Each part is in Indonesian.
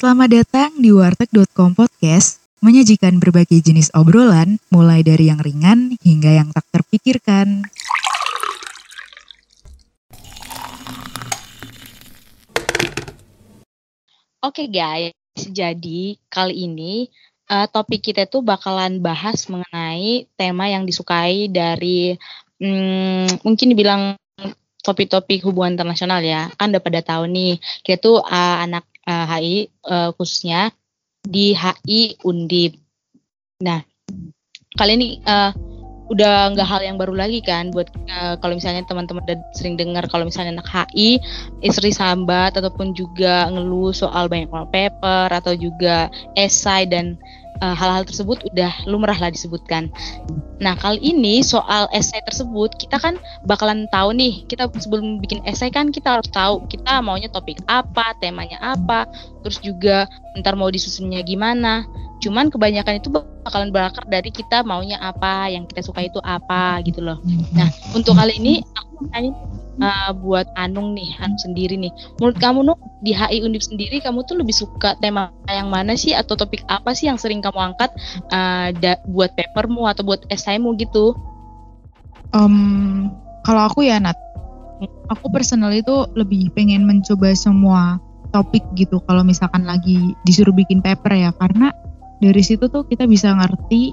Selamat datang di warteg.com podcast, menyajikan berbagai jenis obrolan, mulai dari yang ringan hingga yang tak terpikirkan. Oke guys, jadi kali ini uh, topik kita tuh bakalan bahas mengenai tema yang disukai dari hmm, mungkin dibilang topik-topik hubungan internasional ya. Kan udah pada tahu nih, kita tuh uh, anak uh, HI uh, khususnya di HI Undip. Nah, kali ini uh, udah nggak hal yang baru lagi kan buat uh, kalau misalnya teman-teman udah sering dengar kalau misalnya anak HI istri sambat ataupun juga ngeluh soal banyak paper atau juga esai dan hal hal-hal tersebut udah lumrah lah disebutkan. Nah kali ini soal esai tersebut kita kan bakalan tahu nih kita sebelum bikin esai kan kita harus tahu kita maunya topik apa, temanya apa, terus juga ntar mau disusunnya gimana. Cuman kebanyakan itu bakalan berakar dari kita maunya apa, yang kita suka itu apa gitu loh. Nah untuk kali ini aku mau tanya uh, buat Anung nih, Anung sendiri nih. Menurut kamu Nuk di HI Undip sendiri kamu tuh lebih suka tema yang mana sih atau topik apa sih yang sering kamu angkat uh, da, buat papermu atau buat esaimu gitu? Um, kalau aku ya Nat, aku personal itu lebih pengen mencoba semua topik gitu kalau misalkan lagi disuruh bikin paper ya karena dari situ tuh kita bisa ngerti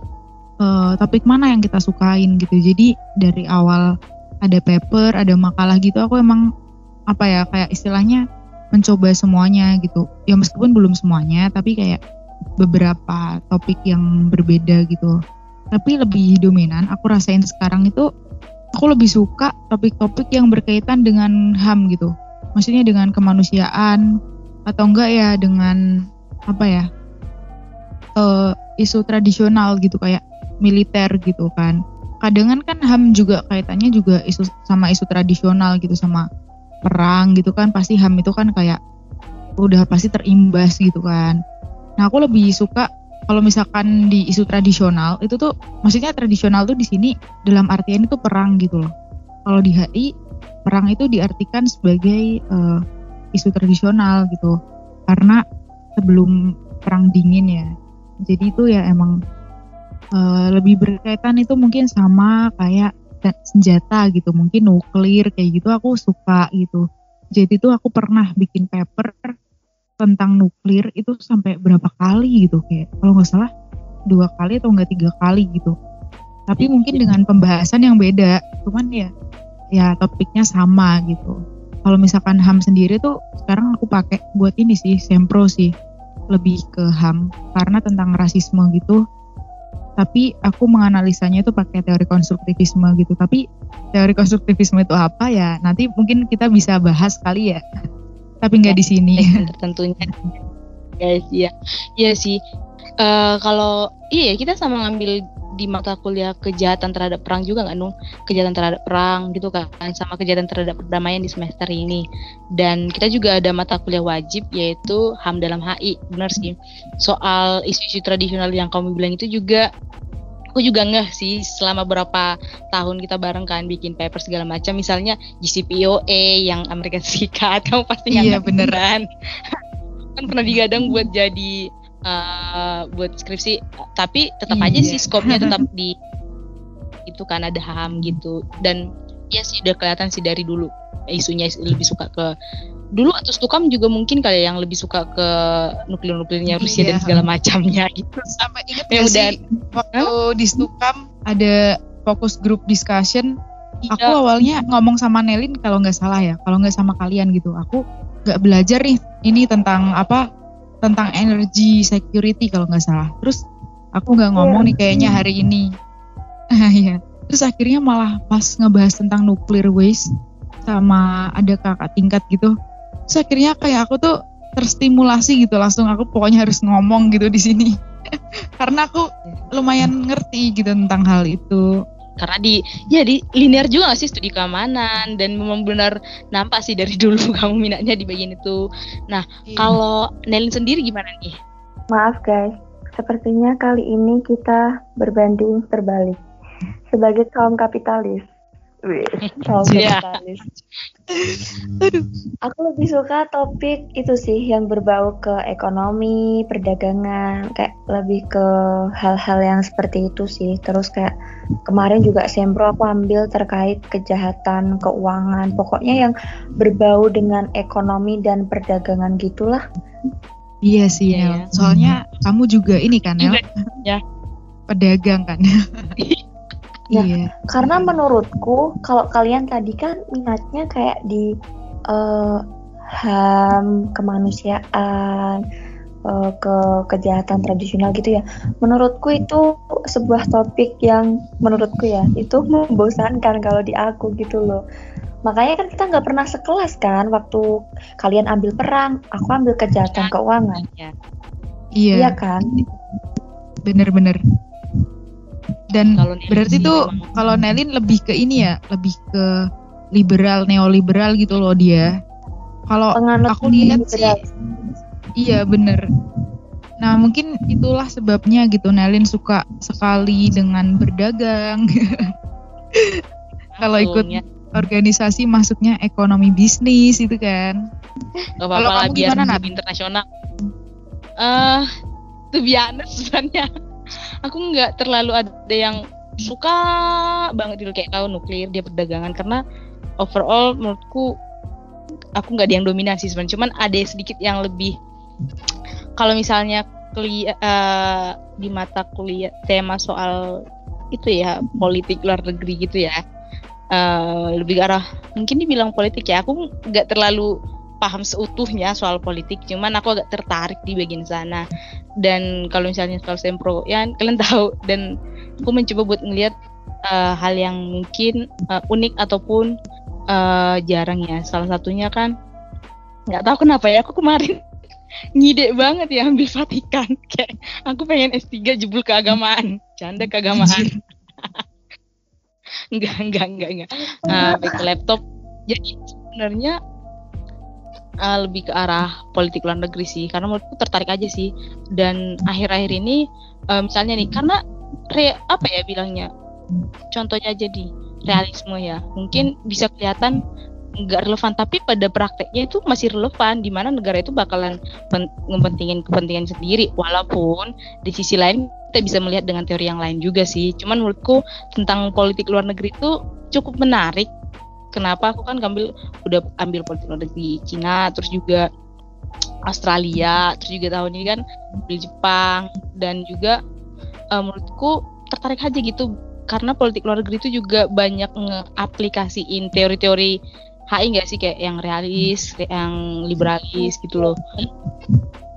uh, topik mana yang kita sukain gitu jadi dari awal ada paper, ada makalah gitu aku emang apa ya kayak istilahnya mencoba semuanya gitu. Ya meskipun belum semuanya tapi kayak beberapa topik yang berbeda gitu. Tapi lebih dominan aku rasain sekarang itu aku lebih suka topik-topik yang berkaitan dengan HAM gitu. Maksudnya dengan kemanusiaan atau enggak ya dengan apa ya? Uh, isu tradisional gitu kayak militer gitu kan kadang kan HAM juga kaitannya juga isu sama isu tradisional gitu sama perang gitu kan pasti HAM itu kan kayak udah pasti terimbas gitu kan. Nah aku lebih suka kalau misalkan di isu tradisional itu tuh maksudnya tradisional tuh di sini dalam artian itu perang gitu loh. Kalau di HI perang itu diartikan sebagai uh, isu tradisional gitu karena sebelum perang dingin ya. Jadi itu ya emang uh, lebih berkaitan itu mungkin sama kayak senjata gitu mungkin nuklir kayak gitu aku suka gitu. Jadi tuh aku pernah bikin paper tentang nuklir itu sampai berapa kali gitu kayak kalau nggak salah dua kali atau enggak tiga kali gitu. Tapi mungkin dengan pembahasan yang beda cuman ya ya topiknya sama gitu. Kalau misalkan HAM sendiri tuh sekarang aku pakai buat ini sih sempro sih. Lebih ke HAM karena tentang rasisme gitu tapi aku menganalisanya itu pakai teori konstruktivisme gitu. Tapi teori konstruktivisme itu apa ya? Nanti mungkin kita bisa bahas kali ya. Tapi nggak di sini. ya, tentunya guys ya iya sih. Uh, kalau iya kita sama ngambil di mata kuliah kejahatan terhadap perang juga nggak nung? Kejahatan terhadap perang gitu kan sama kejahatan terhadap perdamaian di semester ini. Dan kita juga ada mata kuliah wajib yaitu ham dalam HI benar sih. Soal isu-isu tradisional yang kamu bilang itu juga aku juga ngeh sih selama berapa tahun kita bareng kan bikin paper segala macam. Misalnya GCPOA yang Amerika Serikat kamu pasti nggak iya, beneran kan pernah digadang buat jadi uh, buat skripsi tapi tetap iya. aja sih skopnya tetap di itu kan ada ham gitu dan ya sih udah kelihatan sih dari dulu isunya lebih suka ke dulu atau Stukam juga mungkin kayak yang lebih suka ke nuklir-nuklirnya Rusia iya. dan segala macamnya gitu. Sampai ingat ya udah waktu huh? di Stukam ada fokus group discussion. Iya. Aku awalnya ngomong sama Nelin kalau nggak salah ya, kalau nggak sama kalian gitu. Aku nggak belajar nih ini tentang apa tentang energy security kalau nggak salah. Terus aku nggak ngomong nih kayaknya hari ini. ya. Terus akhirnya malah pas ngebahas tentang nuclear waste sama ada kakak tingkat gitu. Terus akhirnya kayak aku tuh terstimulasi gitu langsung aku pokoknya harus ngomong gitu di sini. Karena aku lumayan ngerti gitu tentang hal itu karena di ya di linear juga gak sih studi keamanan dan memang benar nampak sih dari dulu kamu minatnya di bagian itu. Nah, iya. kalau Nelin sendiri gimana nih? Maaf guys, sepertinya kali ini kita berbanding terbalik. Sebagai kaum kapitalis, Wih, kaum yeah. kapitalis. Aduh. Aku lebih suka topik itu sih yang berbau ke ekonomi, perdagangan, kayak lebih ke hal-hal yang seperti itu sih. Terus kayak kemarin juga sempro aku ambil terkait kejahatan keuangan. Pokoknya yang berbau dengan ekonomi dan perdagangan gitulah. Iya sih, ya. Soalnya kamu juga ini kan, ya? Ya. Pedagang kan. Ya, iya. karena menurutku kalau kalian tadi kan minatnya kayak di uh, HAM, kemanusiaan, uh, ke kejahatan tradisional gitu ya. Menurutku itu sebuah topik yang menurutku ya itu membosankan kalau di aku gitu loh. Makanya kan kita nggak pernah sekelas kan waktu kalian ambil perang, aku ambil kejahatan keuangan. Iya. Iya, iya kan? Bener-bener. Dan kalo berarti tuh kalau Nelin lebih ke ini ya, lebih ke liberal, neoliberal gitu loh dia. Kalau aku lihat sih, iya bener. Nah mungkin itulah sebabnya gitu Nelin suka sekali dengan berdagang. kalau ikut ya. organisasi maksudnya ekonomi bisnis itu kan. Gak apa-apa lah biar gimana, internasional. Eh, uh, tuh biasa sebenarnya aku nggak terlalu ada yang suka banget gitu kayak kau nuklir dia perdagangan karena overall menurutku aku nggak ada yang dominasi sebenarnya. Cuman ada sedikit yang lebih kalau misalnya kuliah uh, di mata kuliah tema soal itu ya politik luar negeri gitu ya. Uh, lebih ke arah mungkin dibilang politik ya. Aku nggak terlalu paham seutuhnya soal politik cuman aku agak tertarik di bagian sana. Dan kalau misalnya soal sempro ya kalian tahu dan aku mencoba buat ngelihat uh, hal yang mungkin uh, unik ataupun uh, jarang ya. Salah satunya kan nggak tahu kenapa ya aku kemarin ngide banget ya ambil Vatikan. Kayak aku pengen S3 jebul keagamaan. Canda keagamaan. Enggak enggak enggak enggak uh, laptop. Jadi sebenarnya uh, lebih ke arah politik luar negeri sih karena menurutku tertarik aja sih. Dan akhir-akhir ini uh, misalnya nih karena re, apa ya bilangnya? Contohnya jadi realisme ya. Mungkin bisa kelihatan nggak relevan tapi pada prakteknya itu masih relevan di mana negara itu bakalan ngepentingin kepentingan sendiri. Walaupun di sisi lain kita bisa melihat dengan teori yang lain juga sih. Cuman menurutku tentang politik luar negeri itu cukup menarik kenapa aku kan ambil udah ambil politik luar negeri Cina terus juga Australia terus juga tahun ini kan di Jepang dan juga uh, menurutku tertarik aja gitu karena politik luar negeri itu juga banyak ngeaplikasiin teori-teori HI nggak sih kayak yang realis, kayak yang liberalis gitu loh.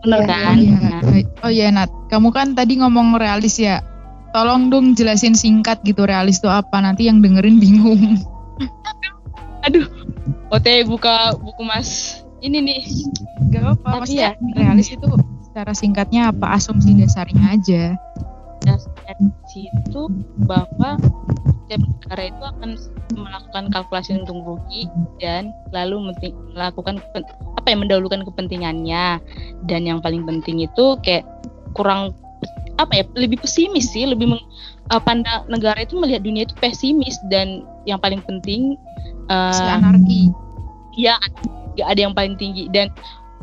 Benar ya, kan? Oh iya. Nah. oh iya Nat, kamu kan tadi ngomong realis ya. Tolong dong jelasin singkat gitu realis itu apa nanti yang dengerin bingung. aduh. OT buka buku mas. Ini nih. Gak apa-apa tapi ya realis itu secara singkatnya apa? Asumsi dasarnya aja. Dasar itu bahwa setiap negara itu akan melakukan kalkulasi untung rugi dan lalu melakukan apa yang mendahulukan kepentingannya. Dan yang paling penting itu kayak kurang apa ya lebih pesimis sih lebih meng, uh, pandang negara itu melihat dunia itu pesimis. Dan yang paling penting uh, si anarki. ya gak ada yang paling tinggi. Dan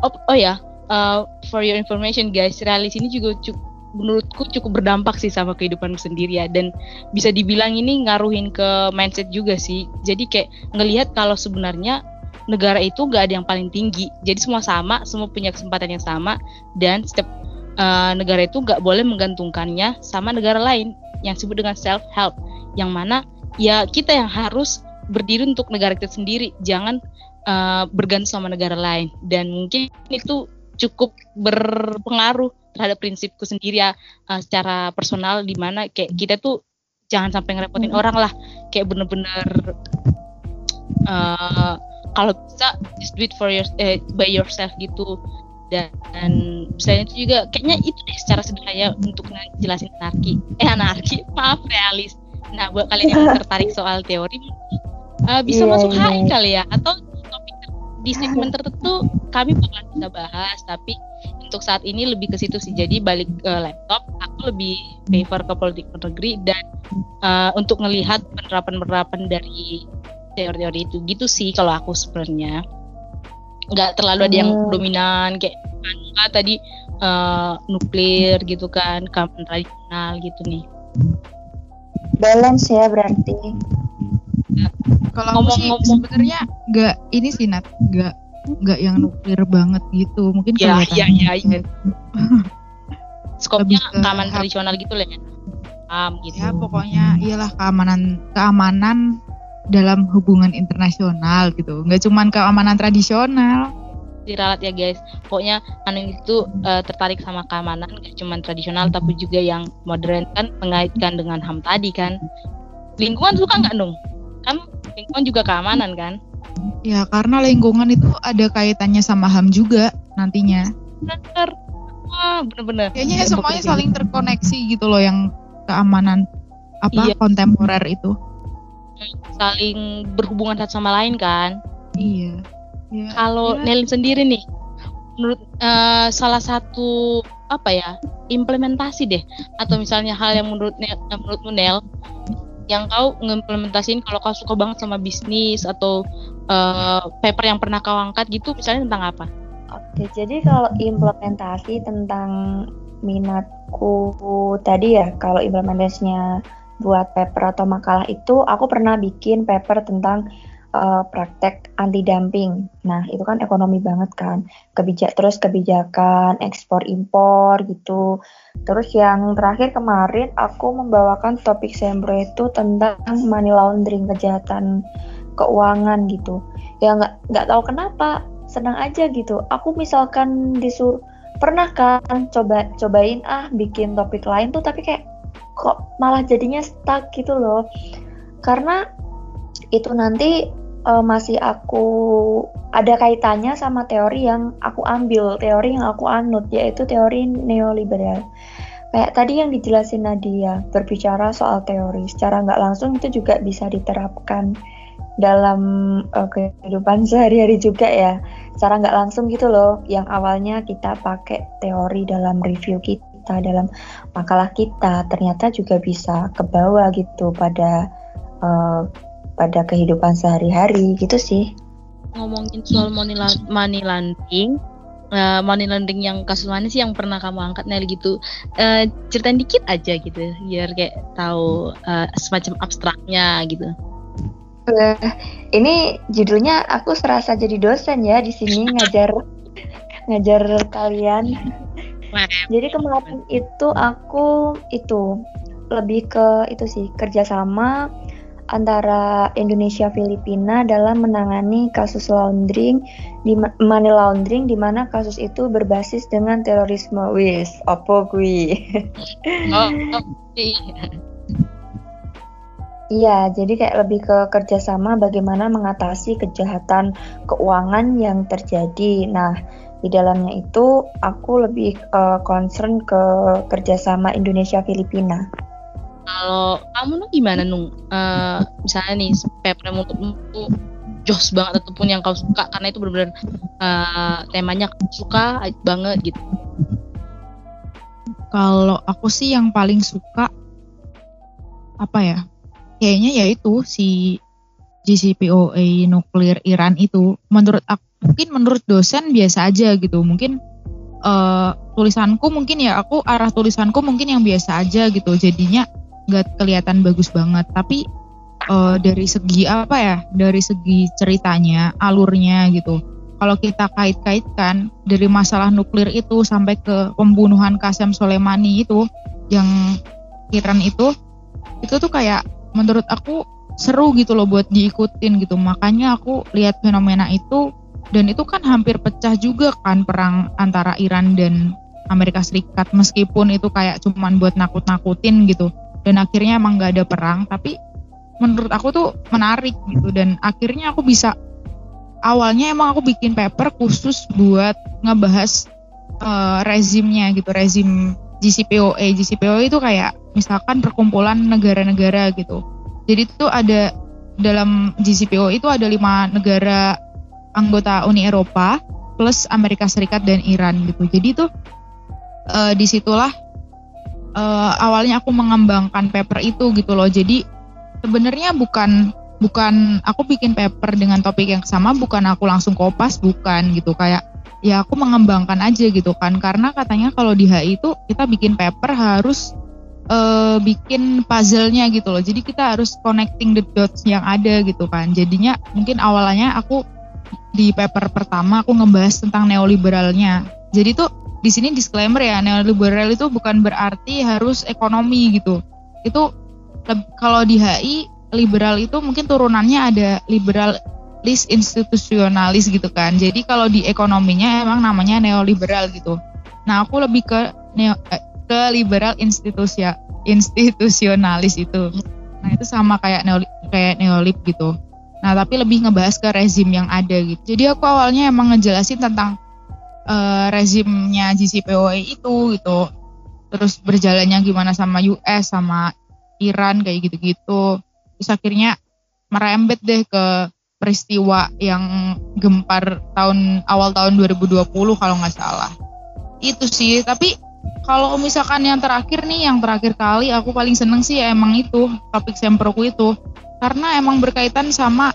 oh, oh ya uh, for your information guys realis ini juga cukup menurutku cukup berdampak sih sama kehidupan sendiri ya. Dan bisa dibilang ini ngaruhin ke mindset juga sih. Jadi kayak ngelihat kalau sebenarnya negara itu gak ada yang paling tinggi. Jadi semua sama semua punya kesempatan yang sama. Dan setiap uh, negara itu gak boleh menggantungkannya sama negara lain yang disebut dengan self help yang mana ya kita yang harus berdiri untuk negara kita sendiri, jangan uh, bergantung sama negara lain. Dan mungkin itu cukup berpengaruh terhadap prinsipku sendiri ya. Uh, secara personal di mana kayak kita tuh jangan sampai ngerepotin hmm. orang lah. Kayak bener-bener uh, kalau bisa just do it for your eh, by yourself gitu. Dan, dan misalnya itu juga kayaknya itu deh secara sederhana untuk jelasin anarki. Eh anarki maaf realis. Nah buat kalian yang tertarik soal teori uh, bisa yeah, masuk yeah. HI kali ya? Atau topik di segmen tertentu kami bakal bisa bahas tapi untuk saat ini lebih ke situ sih. Jadi balik ke laptop aku lebih favor ke politik negeri dan uh, untuk melihat penerapan-penerapan dari teori-teori itu. Gitu sih kalau aku sebenarnya. Nggak terlalu ada yang Hmm. dominan kayak kan tadi eh, nuklir gitu kan kapan tradisional gitu nih. Balance ya berarti Kalau Ngomong-ngomong- sebenarnya nggak ini sih Nat, nggak nggak yang nuklir banget gitu. Mungkin Ya, kelihatan ya, ya, ya. skopnya ke keamanan tradisional gitu lah ya. Paham gitu. Ya pokoknya iyalah keamanan keamanan dalam hubungan internasional gitu. Nggak cuman keamanan tradisional. diralat ya guys. Pokoknya anu itu eh, tertarik sama keamanan gak cuma tradisional tapi juga yang modern kan mengaitkan dengan ham tadi kan. Lingkungan suka nggak dong kan lingkungan juga keamanan kan Ya karena lingkungan itu ada kaitannya sama HAM juga nantinya. bener wah bener-bener Kayaknya Bener, semuanya saling terkoneksi gitu loh yang keamanan apa Iya. kontemporer itu. saling berhubungan satu sama lain kan Iya. Ya, kalau ya. Nel sendiri nih menurut eh, salah satu apa ya implementasi deh atau misalnya hal yang menurut Nel, menurutmu Nel yang kau ngimplementasiin kalau kau suka banget sama bisnis atau eh, paper yang pernah kau angkat gitu misalnya tentang apa? Oke, jadi kalau implementasi tentang minatku tadi ya, kalau implementasinya buat paper atau makalah itu, aku pernah bikin paper tentang eh, praktek anti dumping. Nah, itu kan ekonomi banget kan, kebijak terus kebijakan ekspor impor gitu. Terus yang terakhir kemarin aku membawakan topik sembro itu tentang money laundering kejahatan keuangan gitu. Ya nggak nggak tahu kenapa senang aja gitu. Aku misalkan disuruh pernah kan coba cobain ah bikin topik lain tuh tapi kayak kok malah jadinya stuck gitu loh. Karena itu nanti eh, masih aku ada kaitannya sama teori yang aku ambil, teori yang aku anut yaitu teori neoliberal. Kayak tadi yang dijelasin Nadia berbicara soal teori secara nggak langsung itu juga bisa diterapkan dalam eh, kehidupan sehari-hari juga ya secara nggak langsung gitu loh yang awalnya kita pakai teori dalam review kita dalam makalah kita ternyata juga bisa ke bawah gitu pada eh, pada kehidupan sehari-hari gitu sih Ngomongin soal money, la- money laundering, eh, money laundering yang kasus mana sih yang pernah kamu angkat Nel gitu? Eh, ceritain dikit aja gitu, biar kayak tahu eh, semacam abstraknya gitu. Eh, ini judulnya aku serasa jadi dosen ya di sini ngajar ngajar kalian Jadi kemarin itu aku itu lebih ke itu sih kerjasama antara Indonesia Filipina dalam menangani kasus laundering di money laundering di mana kasus itu berbasis dengan terorisme. Wis, opo kui? Oh, oh, iya. Iya, jadi kayak lebih ke kerjasama bagaimana mengatasi kejahatan keuangan yang terjadi. Nah, di dalamnya itu aku lebih eh, concern ke kerjasama Indonesia Filipina. Kalau kamu tuh gimana nung? Eh, misalnya nih paper yang menurutmu tuh jos banget ataupun yang kau suka karena itu benar-benar eh, temanya kau suka banget gitu. Kalau aku sih yang paling suka apa ya? Kayaknya ya itu si JCPOA nuklir Iran itu menurut aku mungkin menurut dosen biasa aja gitu. Mungkin eh, tulisanku mungkin ya aku arah tulisanku mungkin yang biasa aja gitu. Jadinya nggak kelihatan bagus banget. Tapi eh, dari segi apa ya? Dari segi ceritanya, alurnya gitu. Kalau kita kait-kaitkan dari masalah nuklir itu sampai ke pembunuhan Qasem Soleimani itu yang Iran itu itu tuh kayak menurut aku seru gitu loh buat diikutin gitu. Makanya aku lihat fenomena itu dan itu kan hampir pecah juga kan perang antara Iran dan Amerika Serikat meskipun itu kayak cuman buat nakut-nakutin gitu. Dan akhirnya emang nggak ada perang tapi menurut aku tuh menarik gitu. Dan akhirnya aku bisa awalnya emang aku bikin paper khusus buat ngebahas eh, rezimnya gitu rezim GCPOA GCPOA itu kayak misalkan perkumpulan negara-negara gitu. Jadi itu ada dalam GCPOA itu ada lima negara anggota Uni Eropa plus Amerika Serikat dan Iran gitu. Jadi itu eh, di situlah eh, awalnya aku mengembangkan paper itu gitu loh jadi sebenarnya bukan bukan aku bikin paper dengan topik yang sama bukan aku langsung kopas bukan gitu kayak ya aku mengembangkan aja gitu kan karena katanya kalau di HI itu kita bikin paper harus uh, bikin puzzle-nya gitu loh. Jadi kita harus connecting the dots yang ada gitu kan. Jadinya mungkin awalnya aku di paper pertama aku ngebahas tentang neoliberalnya. Jadi tuh di sini disclaimer ya, neoliberal itu bukan berarti harus ekonomi gitu. Itu kalau di HI liberal itu mungkin turunannya ada liberalis institusionalis gitu kan. Jadi kalau di ekonominya emang namanya neoliberal gitu. Nah, aku lebih ke neo, eh, ke liberal institusia institusionalis itu. Nah itu sama kayak neolip, kayak neolib gitu. Nah tapi lebih ngebahas ke rezim yang ada gitu. Jadi aku awalnya emang ngejelasin tentang uh, rezimnya JCPOA itu gitu. Terus berjalannya gimana sama US sama Iran kayak gitu-gitu. Terus akhirnya merembet deh ke peristiwa yang gempar tahun awal tahun 2020 kalau nggak salah. Itu sih, tapi kalau misalkan yang terakhir nih, yang terakhir kali aku paling seneng sih ya emang itu topik semproku itu, karena emang berkaitan sama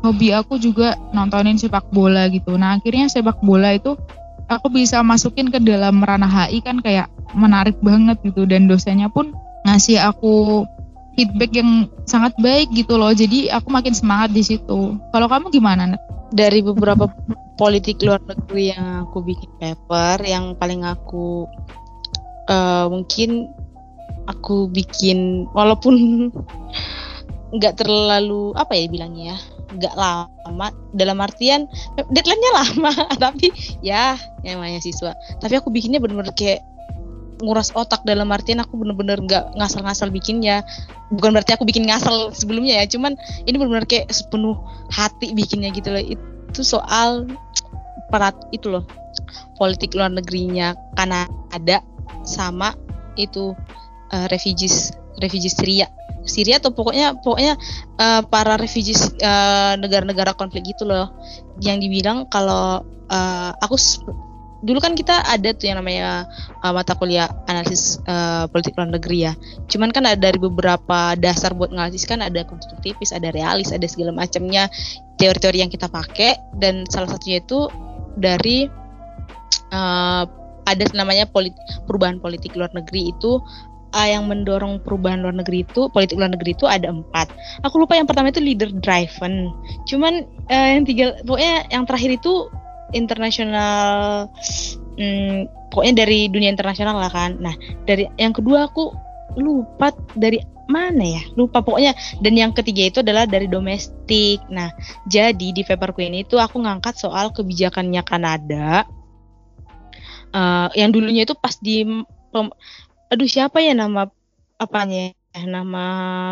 hobi aku juga nontonin sepak bola gitu. Nah akhirnya sepak bola itu aku bisa masukin ke dalam ranah HI kan kayak menarik banget gitu dan dosennya pun ngasih aku feedback yang sangat baik gitu loh. Jadi aku makin semangat di situ. Kalau kamu gimana? Dari beberapa politik luar negeri yang aku bikin paper, yang paling aku uh, mungkin aku bikin walaupun nggak terlalu apa ya bilangnya ya nggak lama. Dalam artian deadline-nya lama tapi ya yang namanya siswa. Tapi aku bikinnya bener-bener kayak nguras otak dalam artian aku bener-bener nggak ngasal-ngasal bikinnya. Bukan berarti aku bikin ngasal sebelumnya ya cuman ini bener-bener kayak sepenuh hati bikinnya gitu loh. Itu soal perat itu loh politik luar negerinya Kanada sama itu uh, refugees refugees Syria Syria atau pokoknya pokoknya uh, para refugees uh, negara-negara konflik gitu loh yang dibilang kalau uh, aku dulu kan kita ada tuh yang namanya uh, mata kuliah analisis uh, politik luar negeri ya. Cuman kan ada dari beberapa dasar buat analisis kan ada konstruktivis, ada realis, ada segala macamnya teori-teori yang kita pakai dan salah satunya itu dari uh, ada namanya polit, perubahan politik luar negeri itu uh, yang mendorong perubahan luar negeri itu politik luar negeri itu ada empat. Aku lupa yang pertama itu leader driven. Cuman uh, yang tiga pokoknya yang terakhir itu internasional. Hmm, pokoknya dari dunia internasional lah kan. Nah dari yang kedua aku lupa dari mana ya lupa pokoknya dan yang ketiga itu adalah dari domestik nah jadi di paperku ini tuh aku ngangkat soal kebijakannya Kanada uh, yang dulunya itu pas di aduh siapa ya nama apanya ya, nama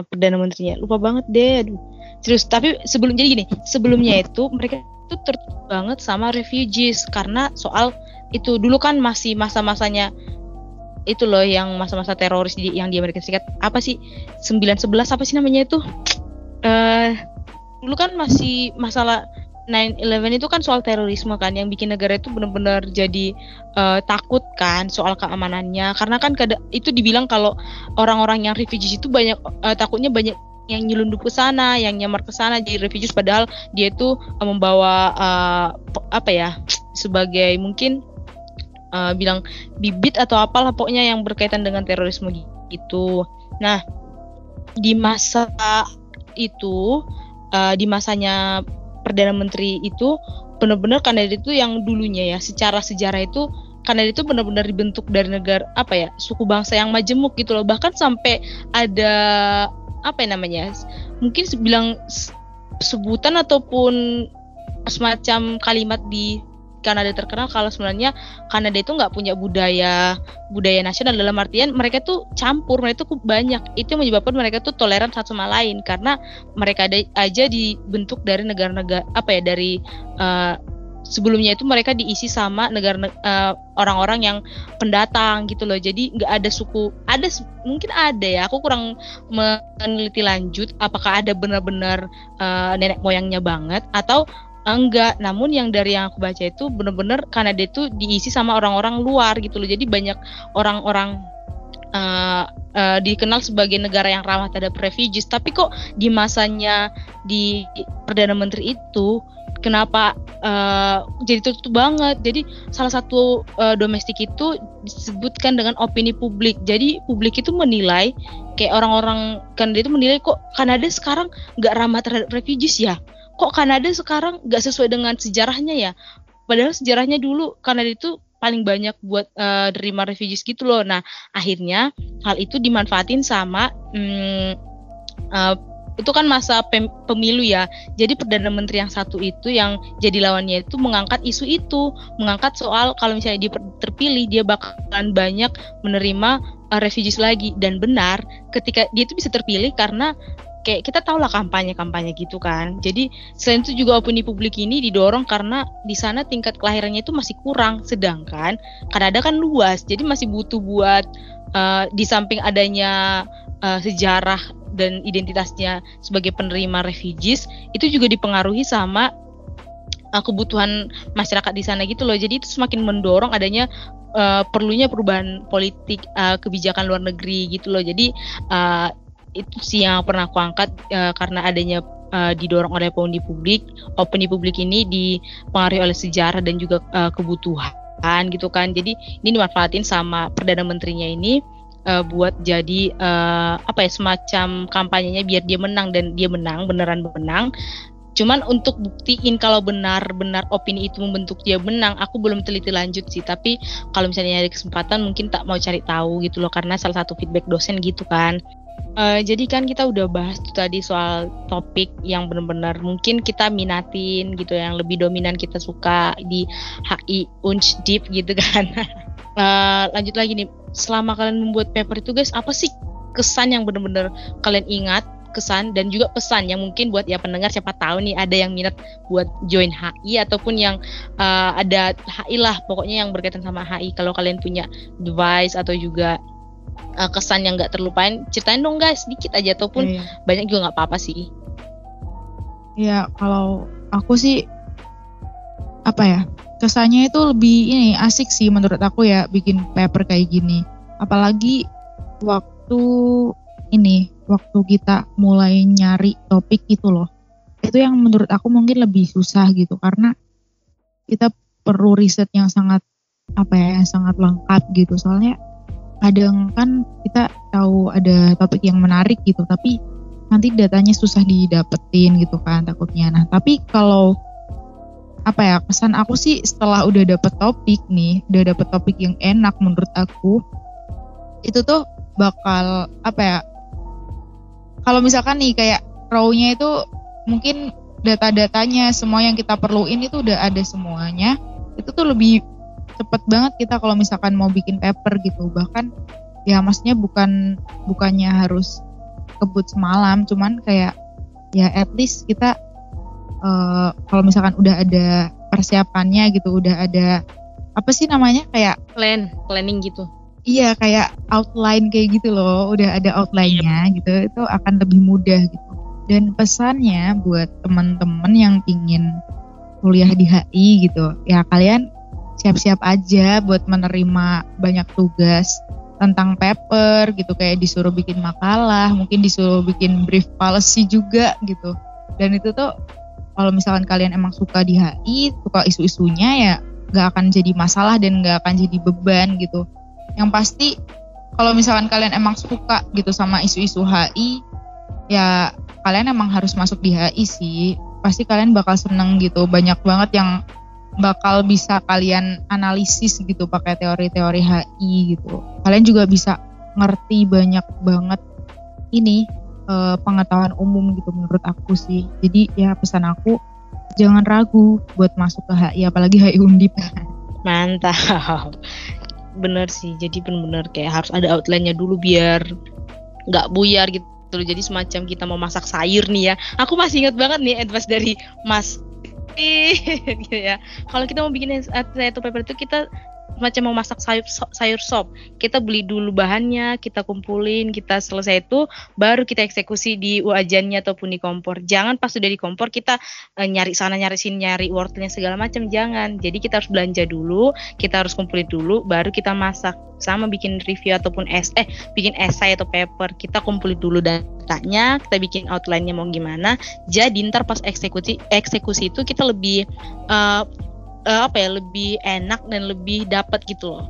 perdana menterinya? Lupa banget deh aduh. Serius tapi sebelum jadi gini sebelumnya itu mereka itu tertutup banget sama refugees karena soal itu. Dulu kan masih masa-masanya itu loh yang masa-masa teroris di, yang di Amerika Serikat. Apa sih? 911 apa sih namanya itu? Eh uh, dulu kan masih masalah 9/11 itu kan soal terorisme kan yang bikin negara itu benar-benar jadi uh, takut kan soal keamanannya karena kan itu dibilang kalau orang-orang yang refugees itu banyak uh, takutnya banyak yang nyelundup ke sana, yang nyamar ke sana jadi refugees padahal dia itu uh, membawa uh, apa ya sebagai mungkin uh, bilang bibit atau apalah pokoknya yang berkaitan dengan terorisme gitu. Nah, di masa itu uh, di masanya perdana menteri itu benar-benar Kanada itu yang dulunya ya secara sejarah itu Kanada itu benar-benar dibentuk dari negara apa ya suku bangsa yang majemuk gitu loh. Bahkan sampai ada apa ya namanya mungkin bilang sebutan ataupun semacam kalimat di Kanada terkenal kalau sebenarnya Kanada itu nggak punya budaya budaya nasional. Dalam artian mereka tuh campur mereka tuh banyak. Itu yang menyebabkan mereka tuh toleran satu sama lain. Karena mereka ada aja dibentuk dari negara-negara apa ya dari uh, sebelumnya itu mereka diisi sama negara uh, orang-orang yang pendatang gitu loh. Jadi nggak ada suku ada mungkin ada ya. Aku kurang meneliti lanjut apakah ada benar-benar uh, nenek moyangnya banget atau enggak namun yang dari yang aku baca itu bener-bener Kanada itu diisi sama orang-orang luar gitu loh. Jadi banyak orang-orang uh, uh, dikenal sebagai negara yang ramah terhadap refugees. Tapi kok di masanya di perdana menteri itu kenapa uh, jadi tertutup banget? Jadi salah satu uh, domestik itu disebutkan dengan opini publik. Jadi publik itu menilai kayak orang-orang Kanada itu menilai kok Kanada sekarang nggak ramah terhadap refugees ya kok Kanada sekarang nggak sesuai dengan sejarahnya ya padahal sejarahnya dulu Kanada itu paling banyak buat uh, refugees gitu loh. Nah akhirnya hal itu dimanfaatin sama um, uh, itu kan masa pem pemilu ya. Jadi perdana menteri yang satu itu yang jadi lawannya itu mengangkat isu itu, mengangkat soal kalau misalnya dia terpilih dia bakalan banyak menerima uh, refugees lagi dan benar ketika dia itu bisa terpilih karena kayak kita tahu lah kampanye-kampanye gitu kan. Jadi selain itu juga opini publik ini didorong karena di sana tingkat kelahirannya itu masih kurang, sedangkan Kanada kan luas, jadi masih butuh buat uh, di samping adanya uh, sejarah dan identitasnya sebagai penerima refugees itu juga dipengaruhi sama uh, kebutuhan masyarakat di sana gitu loh. Jadi itu semakin mendorong adanya uh, perlunya perubahan politik uh, kebijakan luar negeri gitu loh. Jadi uh, itu sih yang pernah aku angkat uh, karena adanya uh, didorong oleh opini publik. Opini publik ini dipengaruhi oleh sejarah dan juga uh, kebutuhan gitu kan. Jadi ini dimanfaatin sama perdana menterinya ini uh, buat jadi uh, apa ya semacam kampanyenya biar dia menang dan dia menang beneran menang. Cuman untuk buktiin kalau benar-benar opini itu membentuk dia menang, aku belum teliti lanjut sih. Tapi kalau misalnya ada kesempatan mungkin tak mau cari tahu gitu loh karena salah satu feedback dosen gitu kan. Uh, jadi kan kita udah bahas tuh tadi soal topik yang benar-benar mungkin kita minatin gitu yang lebih dominan kita suka di HI Unch Deep gitu kan. uh, lanjut lagi nih, selama kalian membuat paper itu guys, apa sih kesan yang benar-benar kalian ingat kesan dan juga pesan yang mungkin buat ya pendengar siapa tahu nih ada yang minat buat join HI ataupun yang uh, ada HI lah pokoknya yang berkaitan sama HI kalau kalian punya device atau juga uh, kesan yang nggak terlupain ceritain dong guys. Sedikit aja ataupun yeah. banyak juga nggak apa-apa sih. Ya kalau aku sih apa ya kesannya itu lebih ini asik sih menurut aku ya bikin paper kayak gini. Apalagi waktu ini waktu kita mulai nyari topik itu loh. Itu yang menurut aku mungkin lebih susah gitu karena kita perlu riset yang sangat apa ya yang sangat lengkap gitu. Soalnya kadang kan kita tahu ada topik yang menarik gitu tapi nanti datanya susah didapetin gitu kan takutnya. Nah tapi kalau apa ya kesan aku sih setelah udah dapet topik nih udah dapet topik yang enak menurut aku itu tuh bakal apa ya kalau misalkan nih kayak raw-nya itu mungkin data-datanya semua yang kita perluin itu udah ada semuanya itu tuh lebih cepet banget kita kalau misalkan mau bikin paper gitu. Bahkan ya maksudnya bukan bukannya harus kebut semalam cuman kayak ya at least kita uh, kalau misalkan udah ada persiapannya gitu udah ada apa sih namanya kayak plan planning gitu iya kayak outline kayak gitu loh. Udah ada outline-nya gitu. Itu akan lebih mudah gitu. Dan pesannya buat teman-teman yang pingin kuliah di HI gitu ya kalian siap-siap aja buat menerima banyak tugas tentang paper gitu. Kayak disuruh bikin makalah mungkin disuruh bikin brief policy juga gitu. Dan itu tuh kalau misalkan kalian emang suka di HI suka isu-isunya ya nggak akan jadi masalah dan nggak akan jadi beban gitu yang pasti kalau misalkan kalian emang suka gitu sama isu-isu HI ya kalian emang harus masuk di HI sih pasti kalian bakal seneng gitu banyak banget yang bakal bisa kalian analisis gitu pakai teori-teori HI gitu. Kalian juga bisa ngerti banyak banget ini uh, pengetahuan umum gitu menurut aku sih. Jadi ya pesan aku jangan ragu buat masuk ke HI apalagi HI Undip. Mantap. Bener sih. Jadi bener-bener kayak harus ada outline-nya dulu biar nggak buyar gitu. Jadi semacam kita mau masak sayur nih ya. Aku masih ingat banget nih advice dari Mas gitu ya kalau kita mau bikin satu paper itu kita macam mau masak sayur sayur sop. Kita beli dulu bahannya kita kumpulin kita selesai itu baru kita eksekusi di wajannya ataupun di kompor. Jangan pas sudah di kompor kita uh, nyari sana nyari sini nyari wortelnya segala macam. Jangan. Jadi kita harus belanja dulu kita harus kumpulin dulu baru kita masak. Sama bikin review ataupun es eh bikin esai atau paper. Kita kumpulin dulu datanya kita bikin outline-nya mau gimana. Jadi ntar pas eksekusi eksekusi itu kita lebih uh, uh, apa ya lebih enak dan lebih dapat gitu loh.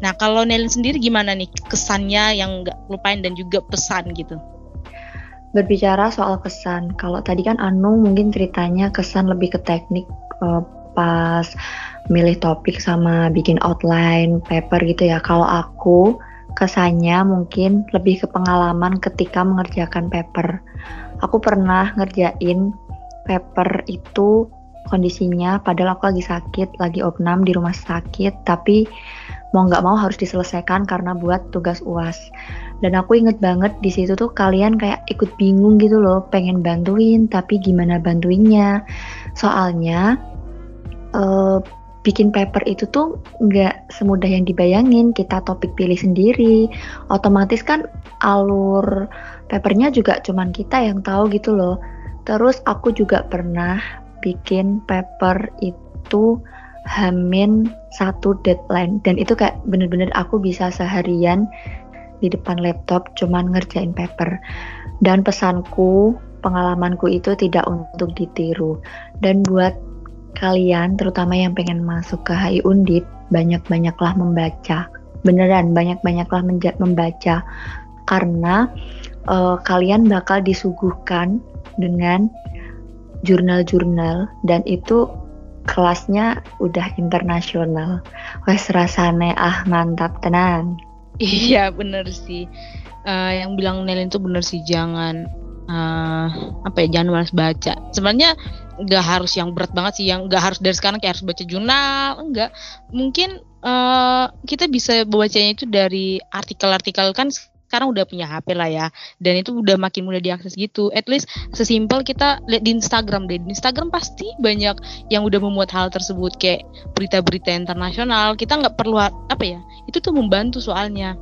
Nah kalau Nelin sendiri gimana nih kesannya yang nggak lupain dan juga pesan gitu? Berbicara soal kesan, kalau tadi kan Anu mungkin ceritanya kesan lebih ke teknik uh, pas milih topik sama bikin outline paper gitu ya. Kalau aku kesannya mungkin lebih ke pengalaman ketika mengerjakan paper. Aku pernah ngerjain paper itu kondisinya padahal aku lagi sakit, lagi opnam di rumah sakit, tapi mau nggak mau harus diselesaikan karena buat tugas UAS. Dan aku inget banget di situ tuh kalian kayak ikut bingung gitu loh, pengen bantuin tapi gimana bantuinnya. Soalnya uh, bikin paper itu tuh nggak semudah yang dibayangin. Kita topik pilih sendiri, otomatis kan alur papernya juga cuman kita yang tahu gitu loh. Terus aku juga pernah bikin paper itu hamin satu deadline. Dan itu kayak bener-bener aku bisa seharian di depan laptop cuman ngerjain paper. Dan pesanku pengalamanku itu tidak untuk ditiru. Dan buat kalian terutama yang pengen masuk ke HI Undip banyak-banyaklah membaca. Beneran banyak-banyaklah membaca. Karena uh, kalian bakal disuguhkan dengan jurnal-jurnal dan itu kelasnya udah internasional. Wes rasane ah mantap tenang. Iya bener sih. Uh, yang bilang Nelin itu bener sih jangan uh, apa ya jangan malas baca. Sebenarnya nggak harus yang berat banget sih, yang nggak harus dari sekarang kayak harus baca jurnal, enggak. Mungkin uh, kita bisa bacanya itu dari artikel-artikel kan sekarang udah punya HP lah ya. Dan itu udah makin mudah diakses gitu. At least sesimpel kita lihat di Instagram deh. Di Instagram pasti banyak yang udah memuat hal tersebut. Kayak berita-berita internasional. Kita nggak perlu apa ya? Itu tuh membantu soalnya.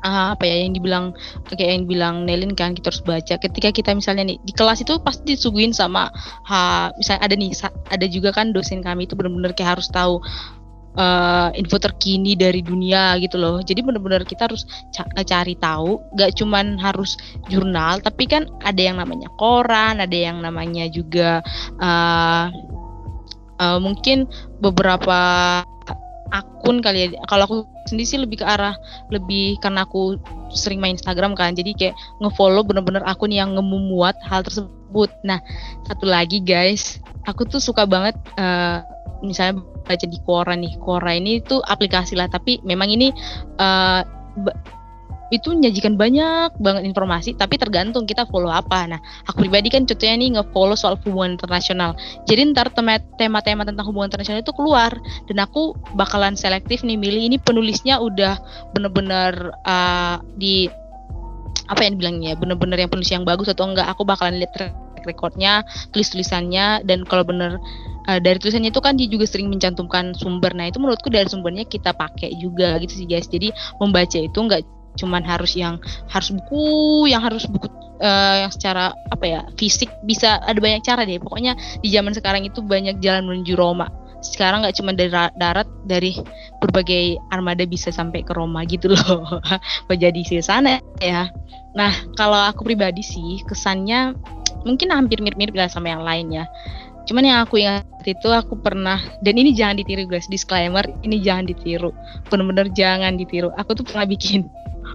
Uh, apa ya? Yang dibilang kayak yang dibilang Nelin kan kita harus baca. Ketika kita misalnya nih di kelas itu pasti disuguhin sama ha, misalnya ada nih ada juga kan dosen kami itu benar-benar kayak harus tahu uh, info terkini dari dunia gitu loh. Jadi benar-benar kita harus ca cari tahu, gak cuman harus jurnal, tapi kan ada yang namanya koran, ada yang namanya juga uh, uh, mungkin beberapa akun kali ya. Kalau aku sendiri sih lebih ke arah lebih karena aku sering main Instagram kan, jadi kayak ngefollow bener-bener akun yang ngemuat hal tersebut. Nah, satu lagi guys, aku tuh suka banget uh, misalnya baca di Quora nih Quora ini tuh aplikasi lah tapi memang ini uh, itu menyajikan banyak banget informasi tapi tergantung kita follow apa nah aku pribadi kan contohnya nih nge-follow soal hubungan internasional jadi ntar tema-tema tentang hubungan internasional itu keluar dan aku bakalan selektif nih milih ini penulisnya udah bener-bener uh, di apa yang dibilangnya bener-bener yang penulis yang bagus atau enggak aku bakalan lihat track recordnya tulis tulisannya dan kalau bener uh, dari tulisannya itu kan dia juga sering mencantumkan sumber. Nah itu menurutku dari sumbernya kita pakai juga gitu sih guys. Jadi membaca itu nggak cuman harus yang harus buku, yang harus buku uh, yang secara apa ya fisik bisa ada banyak cara deh. Pokoknya di zaman sekarang itu banyak jalan menuju Roma. Sekarang nggak cuma dari darat, dari berbagai armada bisa sampai ke Roma gitu loh. Menjadi di sana ya. Nah kalau aku pribadi sih kesannya mungkin hampir mirip-mirip lah sama yang lain ya Cuman yang aku ingat itu aku pernah dan ini jangan ditiru guys disclaimer ini jangan ditiru bener-bener jangan ditiru aku tuh pernah bikin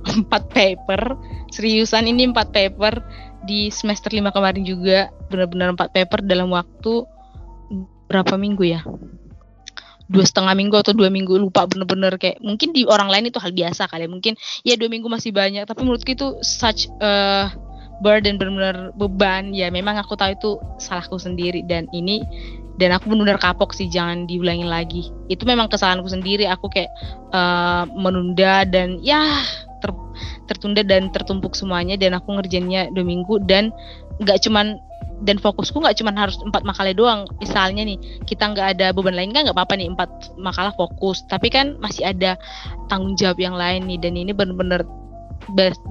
empat paper. Seriusan ini empat paper di semester lima kemarin juga. Bener-bener empat paper dalam waktu berapa minggu ya? Dua setengah minggu atau dua minggu lupa bener-bener kayak mungkin di orang lain itu hal biasa kali ya. Mungkin ya dua minggu masih banyak. Tapi menurutku itu such uh, burden benar-benar beban. Ya memang aku tahu itu salahku sendiri. Dan ini dan aku benar-benar kapok sih jangan diulangin lagi. Itu memang kesalahanku sendiri. Aku kayak uh, menunda dan ya ter, tertunda dan tertumpuk semuanya dan aku ngerjainnya dua minggu dan nggak cuman dan fokusku nggak cuma harus empat makalah doang. Misalnya nih kita nggak ada beban lain kan nggak apa-apa nih empat makalah fokus. Tapi kan masih ada tanggung jawab yang lain nih dan ini bener-bener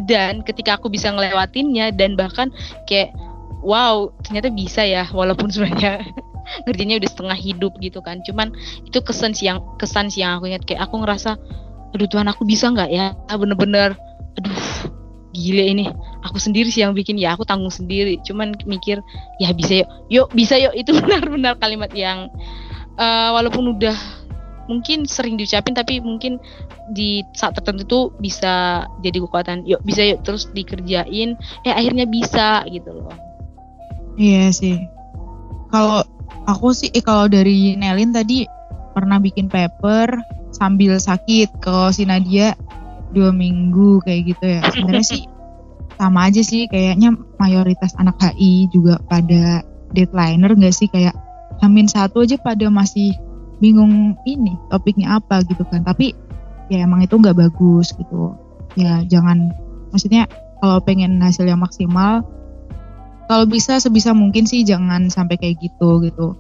dan ketika aku bisa ngelewatinnya dan bahkan kayak wow ternyata bisa ya walaupun sebenarnya ngerjainnya udah setengah hidup gitu kan. Cuman itu kesan sih yang kesan sih yang aku ingat kayak aku ngerasa aduh Tuhan aku bisa nggak ya? Bener-bener. Aduh gile ini. Aku sendiri sih yang bikin. Ya aku tanggung sendiri. Cuman mikir ya bisa yuk. Yuk bisa yuk. Itu benar-benar kalimat yang uh, walaupun udah mungkin sering diucapin tapi mungkin di saat tertentu tuh bisa jadi kekuatan. Yuk bisa yuk. Terus dikerjain. Eh akhirnya bisa gitu loh. Iya sih. Kalau aku sih eh, kalau dari Nelin tadi pernah bikin paper sambil sakit ke si Nadia dua minggu kayak gitu ya. Sebenarnya sih sama aja sih kayaknya mayoritas anak HI juga pada deadlineer nggak sih? Kayak Hamin satu aja pada masih bingung ini topiknya apa gitu kan. Tapi ya emang itu nggak bagus gitu. Ya jangan maksudnya kalau pengen hasil yang maksimal kalau bisa sebisa mungkin sih jangan sampai kayak gitu gitu.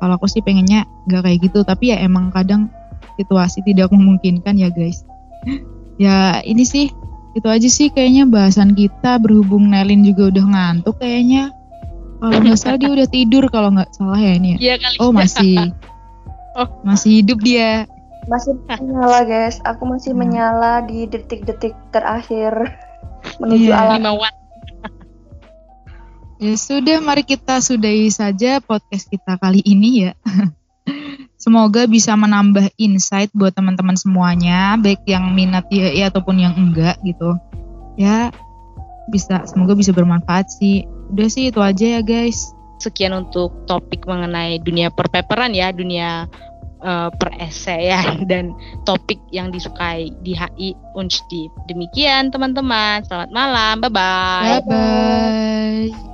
Kalau aku sih pengennya nggak kayak gitu tapi ya emang kadang situasi tidak memungkinkan ya guys ya ini sih itu aja sih kayaknya bahasan kita berhubung Nelin juga udah ngantuk kayaknya kalau nggak salah dia udah tidur kalau nggak salah ya ini ya. Iya Oh masih Oh. Masih hidup dia. Masih menyala guys. Aku masih hmm. menyala di detik-detik terakhir menuju yeah. alam. ya sudah, mari kita sudahi saja podcast kita kali ini ya. Semoga bisa menambah insight buat teman-teman semuanya, baik yang minat ya, ya ataupun yang enggak gitu. Ya, bisa semoga bisa bermanfaat sih. Udah sih itu aja ya guys sekian untuk topik mengenai dunia perpeperan ya, dunia uh, peresean dan topik yang disukai di HI Unstip. Demikian teman-teman, selamat malam, bye-bye. Bye-bye.